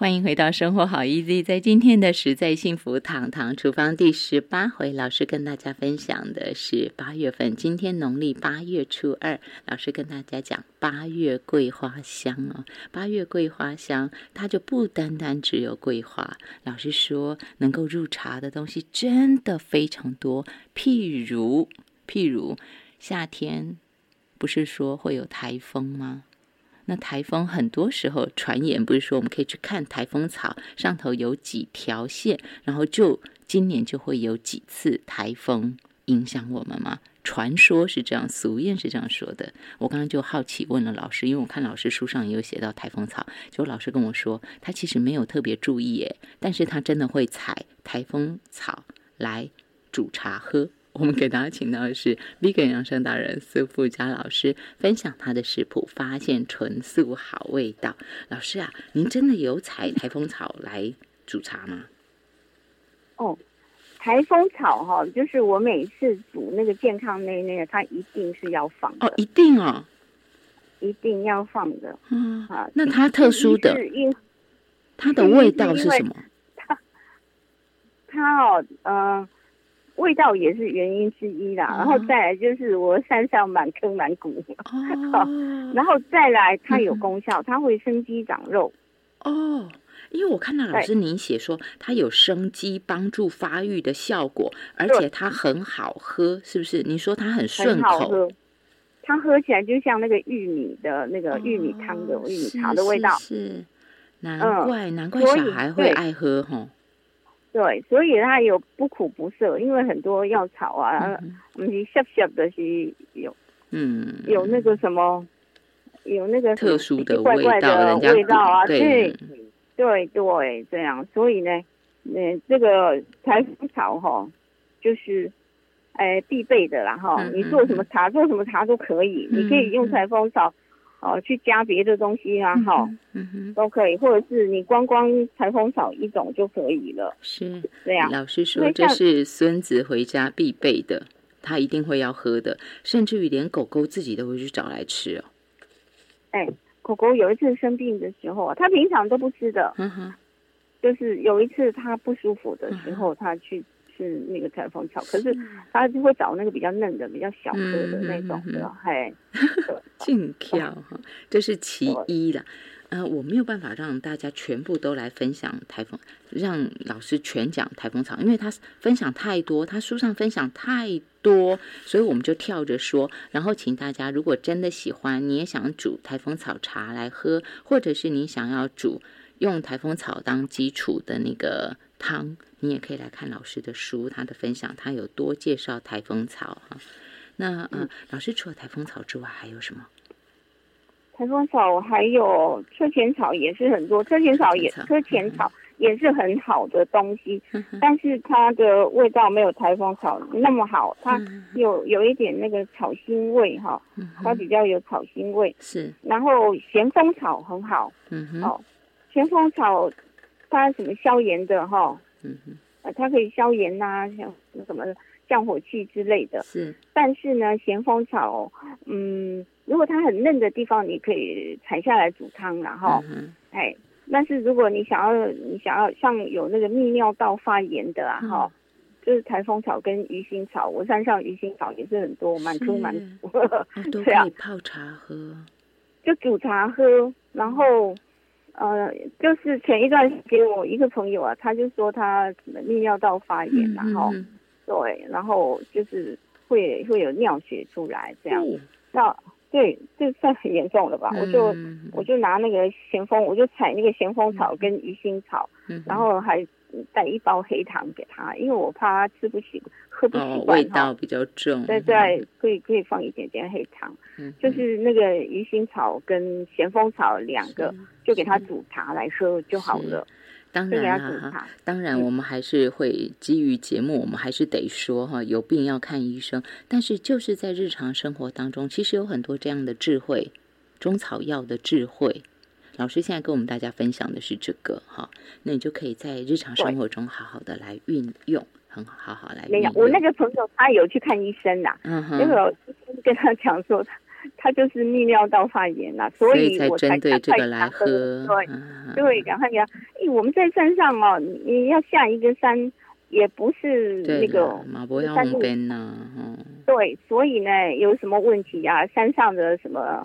欢迎回到生活好 easy，在今天的实在幸福堂堂厨房第十八回，老师跟大家分享的是八月份，今天农历八月初二，老师跟大家讲八月桂花香哦。八月桂花香，它就不单单只有桂花，老师说能够入茶的东西真的非常多，譬如譬如夏天不是说会有台风吗？那台风很多时候传言不是说我们可以去看台风草上头有几条线，然后就今年就会有几次台风影响我们吗？传说是这样，俗谚是这样说的。我刚刚就好奇问了老师，因为我看老师书上也有写到台风草，就老师跟我说他其实没有特别注意耶，但是他真的会采台风草来煮茶喝。我们给大家请到的是 Vegan 养生达人苏富佳老师，分享他的食谱，发现纯素好味道。老师啊，您真的有采台风草来煮茶吗？哦，台风草哈，就是我每次煮那个健康那那个，它一定是要放哦，一定哦，一定要放的。嗯啊，那它特殊的，它的味道是什么？它它哦，嗯。味道也是原因之一啦，然后再来就是我山上满坑满谷，然后再来它有功效，它会生肌长肉。哦，因为我看到老师您写说它有生肌帮助发育的效果，而且它很好喝，是不是？你说它很顺口，它喝起来就像那个玉米的那个玉米汤的玉米茶的味道，是。难怪难怪小孩会爱喝哈。对，所以它有不苦不涩，因为很多药草啊，嗯，涩涩的是有，嗯，有那个什么，有那个特殊的怪怪的味道啊，对，对对，这样，所以呢，嗯，这个台风草哈，就是，哎，必备的啦哈，你做什么茶，做什么茶都可以，你可以用台风草。哦，去加别的东西啊，哈，嗯哼，都可以，或者是你光光裁缝草一种就可以了。是这样。老师说这是孙子回家必备的，他一定会要喝的，甚至于连狗狗自己都会去找来吃哦。哎，狗狗有一次生病的时候啊，它平常都不吃的，嗯哼，就是有一次它不舒服的时候，它去。是那个裁缝草，可是他就会找那个比较嫩的、比较小颗的那种的，嘿，劲跳哈，这是其一啦。呃，我没有办法让大家全部都来分享台风，让老师全讲台风草，因为他分享太多，他书上分享太多，所以我们就跳着说。然后，请大家如果真的喜欢，你也想煮台风草茶来喝，或者是你想要煮用台风草当基础的那个汤。你也可以来看老师的书，他的分享，他有多介绍台风草哈。那呃，老师除了台风草之外还有什么？台风草还有车前草也是很多，车前草也车前草也是很好的东西，但是它的味道没有台风草那么好，它有有一点那个草腥味哈，它比较有草腥味。是。然后咸丰草很好，嗯哼，哦，咸丰草它什么消炎的哈。嗯哼，呃，它可以消炎呐，像什么降火气之类的。是，但是呢，咸丰草，嗯，如果它很嫩的地方，你可以采下来煮汤，然后，哎，但是如果你想要，你想要像有那个泌尿道发炎的啊，哈，就是台风草跟鱼腥草，我山上鱼腥草也是很多，满出满谷，都 可以泡茶喝，就煮茶喝，然后。呃，就是前一段时间，我一个朋友啊，他就说他泌尿道发炎，然后对，然后就是会会有尿血出来这样。那对，这算很严重了吧？我就我就拿那个咸丰，我就采那个咸丰草跟鱼腥草，然后还带一包黑糖给他，因为我怕他吃不起。喝不习惯味道比较重。对对，可以可以放一点点黑糖，就是那个鱼腥草跟咸丰草两个，就给他煮茶来喝就好了。当然啦，当然我们还是会基于节目，我们还是得说哈，有病要看医生。但是就是在日常生活当中，其实有很多这样的智慧，中草药的智慧。老师现在跟我们大家分享的是这个哈，那你就可以在日常生活中好好的来运用。很好好来。没有，我那个朋友他有去看医生呐。嗯哼。因为我跟他讲说，他就是泌尿道发炎了，所以我才针对这个来喝。对，对，赶快给他。哎，我们在山上哦，你要下一个山，也不是那个山边呐，对，所以呢，有什么问题啊？山上的什么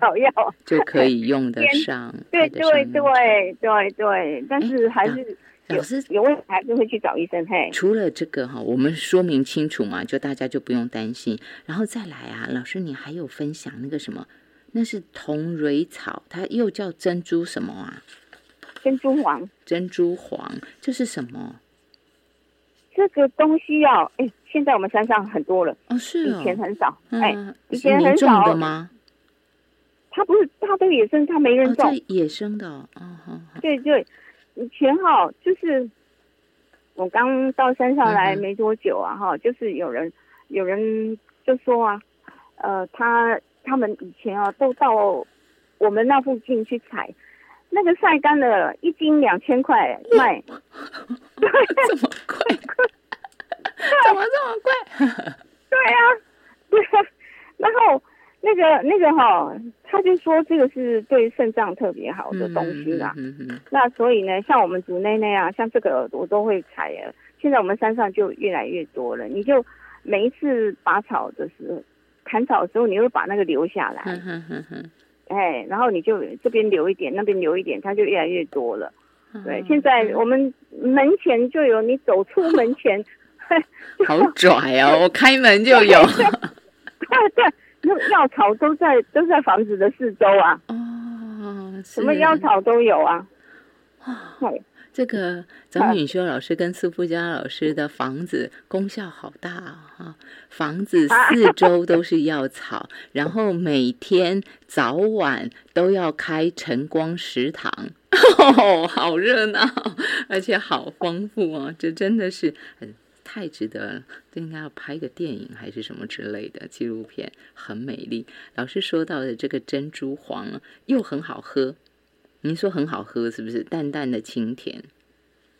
草药 就可以用得上。对对对对对，但是还是。老师有问题还是会去找医生。嘿，除了这个哈，我们说明清楚嘛，就大家就不用担心。然后再来啊，老师你还有分享那个什么？那是铜蕊草，它又叫珍珠什么啊？珍珠黄。珍珠黄，这是什么？这个东西啊，哎，现在我们山上很多了。哦，是哦。以前很少。哎，以前很少的吗？它不是，它都野生，它没人种。野生的。哦，好。对对。以前哈，就是我刚到山上来没多久啊，哈，就是有人有人就说啊，呃，他他们以前啊都到我们那附近去采，那个晒干的一斤两千块卖，这么贵？怎么这么贵？对啊，对啊，然后。那个那个哈，他就说这个是对肾脏特别好的东西啦。那所以呢，像我们组内内啊，像这个我都会采啊。现在我们山上就越来越多了。你就每一次拔草的时候，砍草的时候，你会把那个留下来。哎，然后你就这边留一点，那边留一点，它就越来越多了。对，现在我们门前就有，你走出门前，好拽哦！我开门就有。对 对。那 药草都在都在房子的四周啊，哦，什么药草都有啊。这个张允修老师跟苏富佳老师的房子功效好大啊！房子四周都是药草，然后每天早晚都要开晨光食堂，哦，好热闹，而且好丰富啊！这真的是很。太值得了，这应该要拍个电影还是什么之类的纪录片，很美丽。老师说到的这个珍珠黄又很好喝，您说很好喝是不是？淡淡的清甜，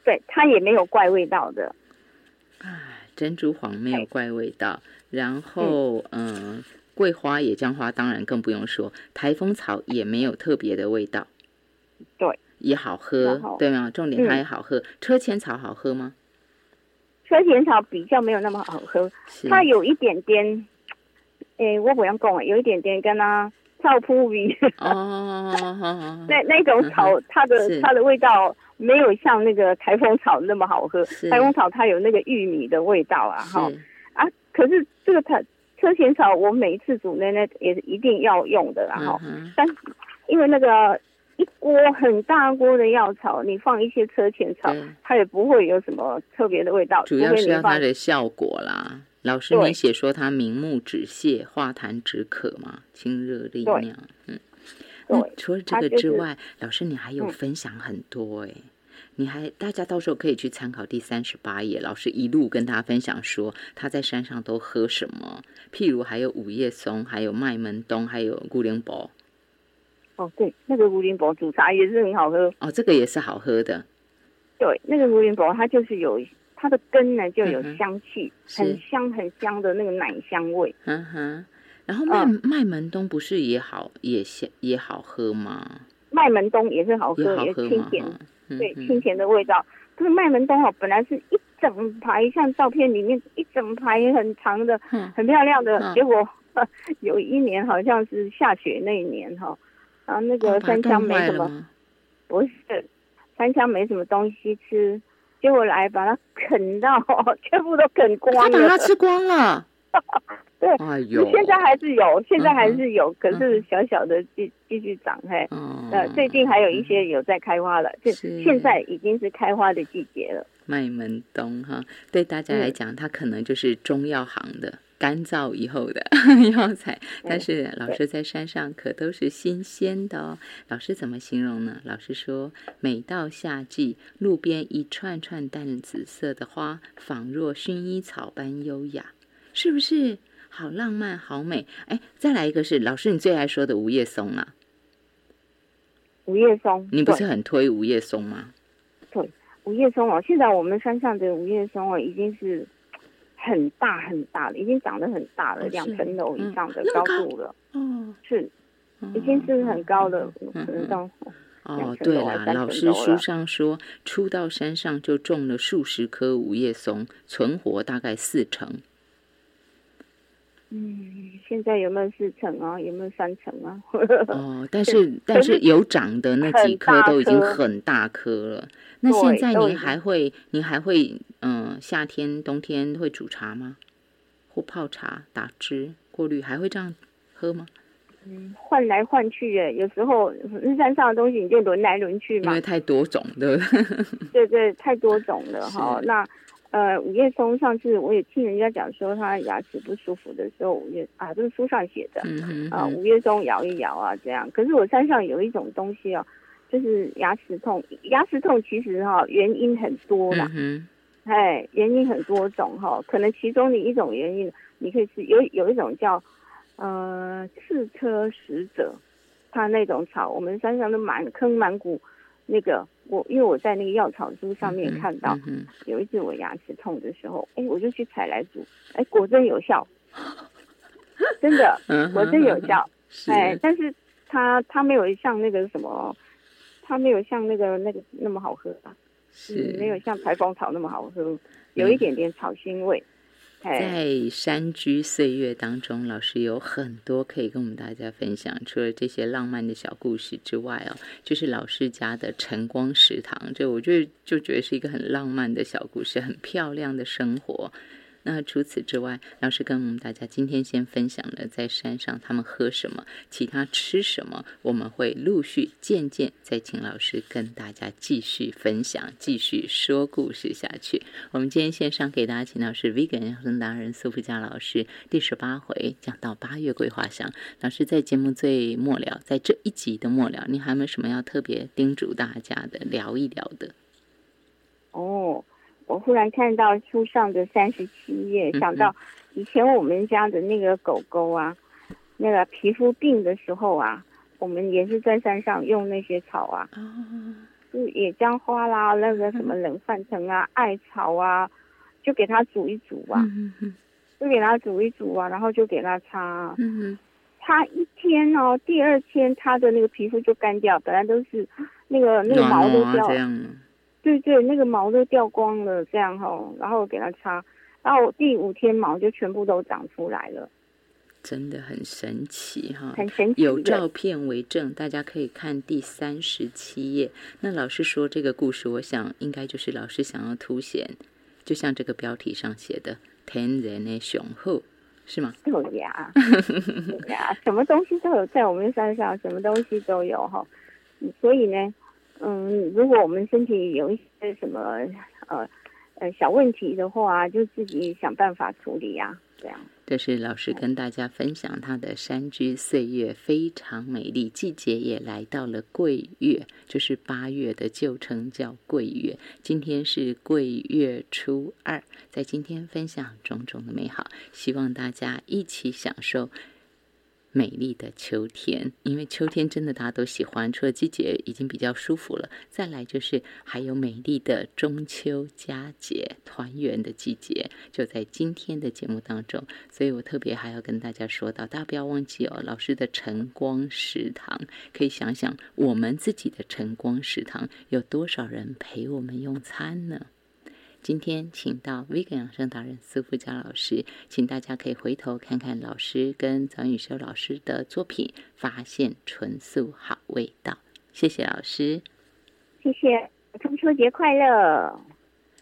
对，它也没有怪味道的。哎，珍珠黄没有怪味道，然后嗯，桂花野姜花当然更不用说，台风草也没有特别的味道，对，也好喝，对吗？重点它也好喝，车前草好喝吗？车前草比较没有那么好喝，它有一点点，诶，我不用讲有一点点跟它草扑比哦，那那种草，它的它的味道没有像那个台风草那么好喝。台风草它有那个玉米的味道啊，哈。啊，可是这个它车前草，我每一次煮那那也是一定要用的，啦，哈，但因为那个。一锅很大锅的药草，你放一些车前草，它也不会有什么特别的味道。主要是要它的效果啦。老师，你写说它明目止泻、化痰止渴嘛，清热利尿。嗯，那除了这个之外，老师你还有分享很多哎，你还大家到时候可以去参考第三十八页，老师一路跟大家分享说他在山上都喝什么，譬如还有五叶松，还有麦门冬，还有固灵宝。哦，对，那个乌林博煮茶也是很好喝。哦，这个也是好喝的。对，那个乌林博它就是有它的根呢，就有香气，很香很香的那个奶香味。嗯哼，然后麦麦门冬不是也好也香也好喝吗？麦门冬也是好喝，也清甜，对，清甜的味道。这个麦门冬哦，本来是一整排，像照片里面一整排很长的，很漂亮的。结果 有一年好像是下雪那一年哈。啊，那个三枪没什么，不是三枪没什么东西吃，结果来把它啃到，全部都啃光了。他把它吃光了。对，哎呦，现在还是有，现在还是有，可是小小的继继续长嘿。呃，最近还有一些有在开花了，就现在已经是开花的季节了。麦门冬哈，对大家来讲，它可能就是中药行的。干燥以后的 药材，但是老师在山上可都是新鲜的哦。老师怎么形容呢？老师说，每到夏季，路边一串串淡紫色的花，仿若薰衣草般优雅，是不是？好浪漫，好美。哎，再来一个是老师你最爱说的五叶松啊。五叶松，你不是很推五叶松吗？对，五叶松哦，现在我们山上的五叶松哦，已经是。很大很大了，已经长得很大了，两层楼以上的高度了。嗯，是，已经是很高了，可能到。哦，对啦，老师书上说，初到山上就种了数十棵五叶松，存活大概四成。嗯，现在有没有四层啊？有没有三层啊？哦，但是但是有长的那几棵都已经很大棵了。那现在您还会您还会嗯，夏天冬天会煮茶吗？或泡茶、打汁、过滤，还会这样喝吗？嗯，换来换去耶，有时候日山上的东西你就轮来轮去嘛，因为太多种，对 不对？对对，太多种了哈。那呃，五叶松上次我也听人家讲说，他牙齿不舒服的时候，五叶啊，这是书上写的，啊，五叶松摇一摇啊，这样。可是我山上有一种东西哦，就是牙齿痛，牙齿痛其实哈原因很多啦，嗯哎，原因很多种哈，可能其中的一种原因，你可以是有有一种叫。呃，刺车使者，它那种草，我们山上都满坑满谷。那个我，因为我在那个药草书上面看到，有一次我牙齿痛的时候，哎，我就去采来煮，哎，果真有效，真的，果真有效。哎，但是它它没有像那个什么，它没有像那个那个那么好喝啊？是，没有像排风草那么好喝，有一点点草腥味。在山居岁月当中，老师有很多可以跟我们大家分享。除了这些浪漫的小故事之外哦，就是老师家的晨光食堂，这我就就觉得是一个很浪漫的小故事，很漂亮的生活。那除此之外，老师跟我们大家今天先分享了在山上他们喝什么，其他吃什么，我们会陆续渐渐再请老师跟大家继续分享，继续说故事下去。我们今天线上给大家请到是 Vegan 养生达人苏福佳老师，第十八回讲到八月桂花香。老师在节目最末了，在这一集的末了，你还有没有什么要特别叮嘱大家的，聊一聊的？哦。我忽然看到书上的三十七页，想到以前我们家的那个狗狗啊，那个皮肤病的时候啊，我们也是在山上用那些草啊，就野姜花啦，那个什么冷饭藤啊、艾草啊，就给它煮一煮啊，就给它煮一煮啊，然后就给它擦，擦一天哦，第二天它的那个皮肤就干掉，本来都是那个那个毛都掉。对对，那个毛都掉光了，这样哈，然后给它擦，然后第五天毛就全部都长出来了，真的很神奇哈，很神奇，有照片为证，大家可以看第三十七页。那老师说这个故事，我想应该就是老师想要凸显，就像这个标题上写的“天然的雄厚”，是吗？对呀，对呀，什么东西都有在我们山上，什么东西都有哈，所以呢。嗯，如果我们身体有一些什么呃呃小问题的话，就自己想办法处理呀，这样。这是老师跟大家分享他的山居岁月非常美丽，季节也来到了桂月，就是八月的旧称叫桂月。今天是桂月初二，在今天分享种种的美好，希望大家一起享受。美丽的秋天，因为秋天真的大家都喜欢，除了季节已经比较舒服了，再来就是还有美丽的中秋佳节，团圆的季节就在今天的节目当中，所以我特别还要跟大家说到，大家不要忘记哦，老师的晨光食堂，可以想想我们自己的晨光食堂有多少人陪我们用餐呢？今天请到 Vegan 养生达人苏富佳老师，请大家可以回头看看老师跟张雨修老师的作品，发现纯素好味道。谢谢老师，谢谢，中秋节快乐。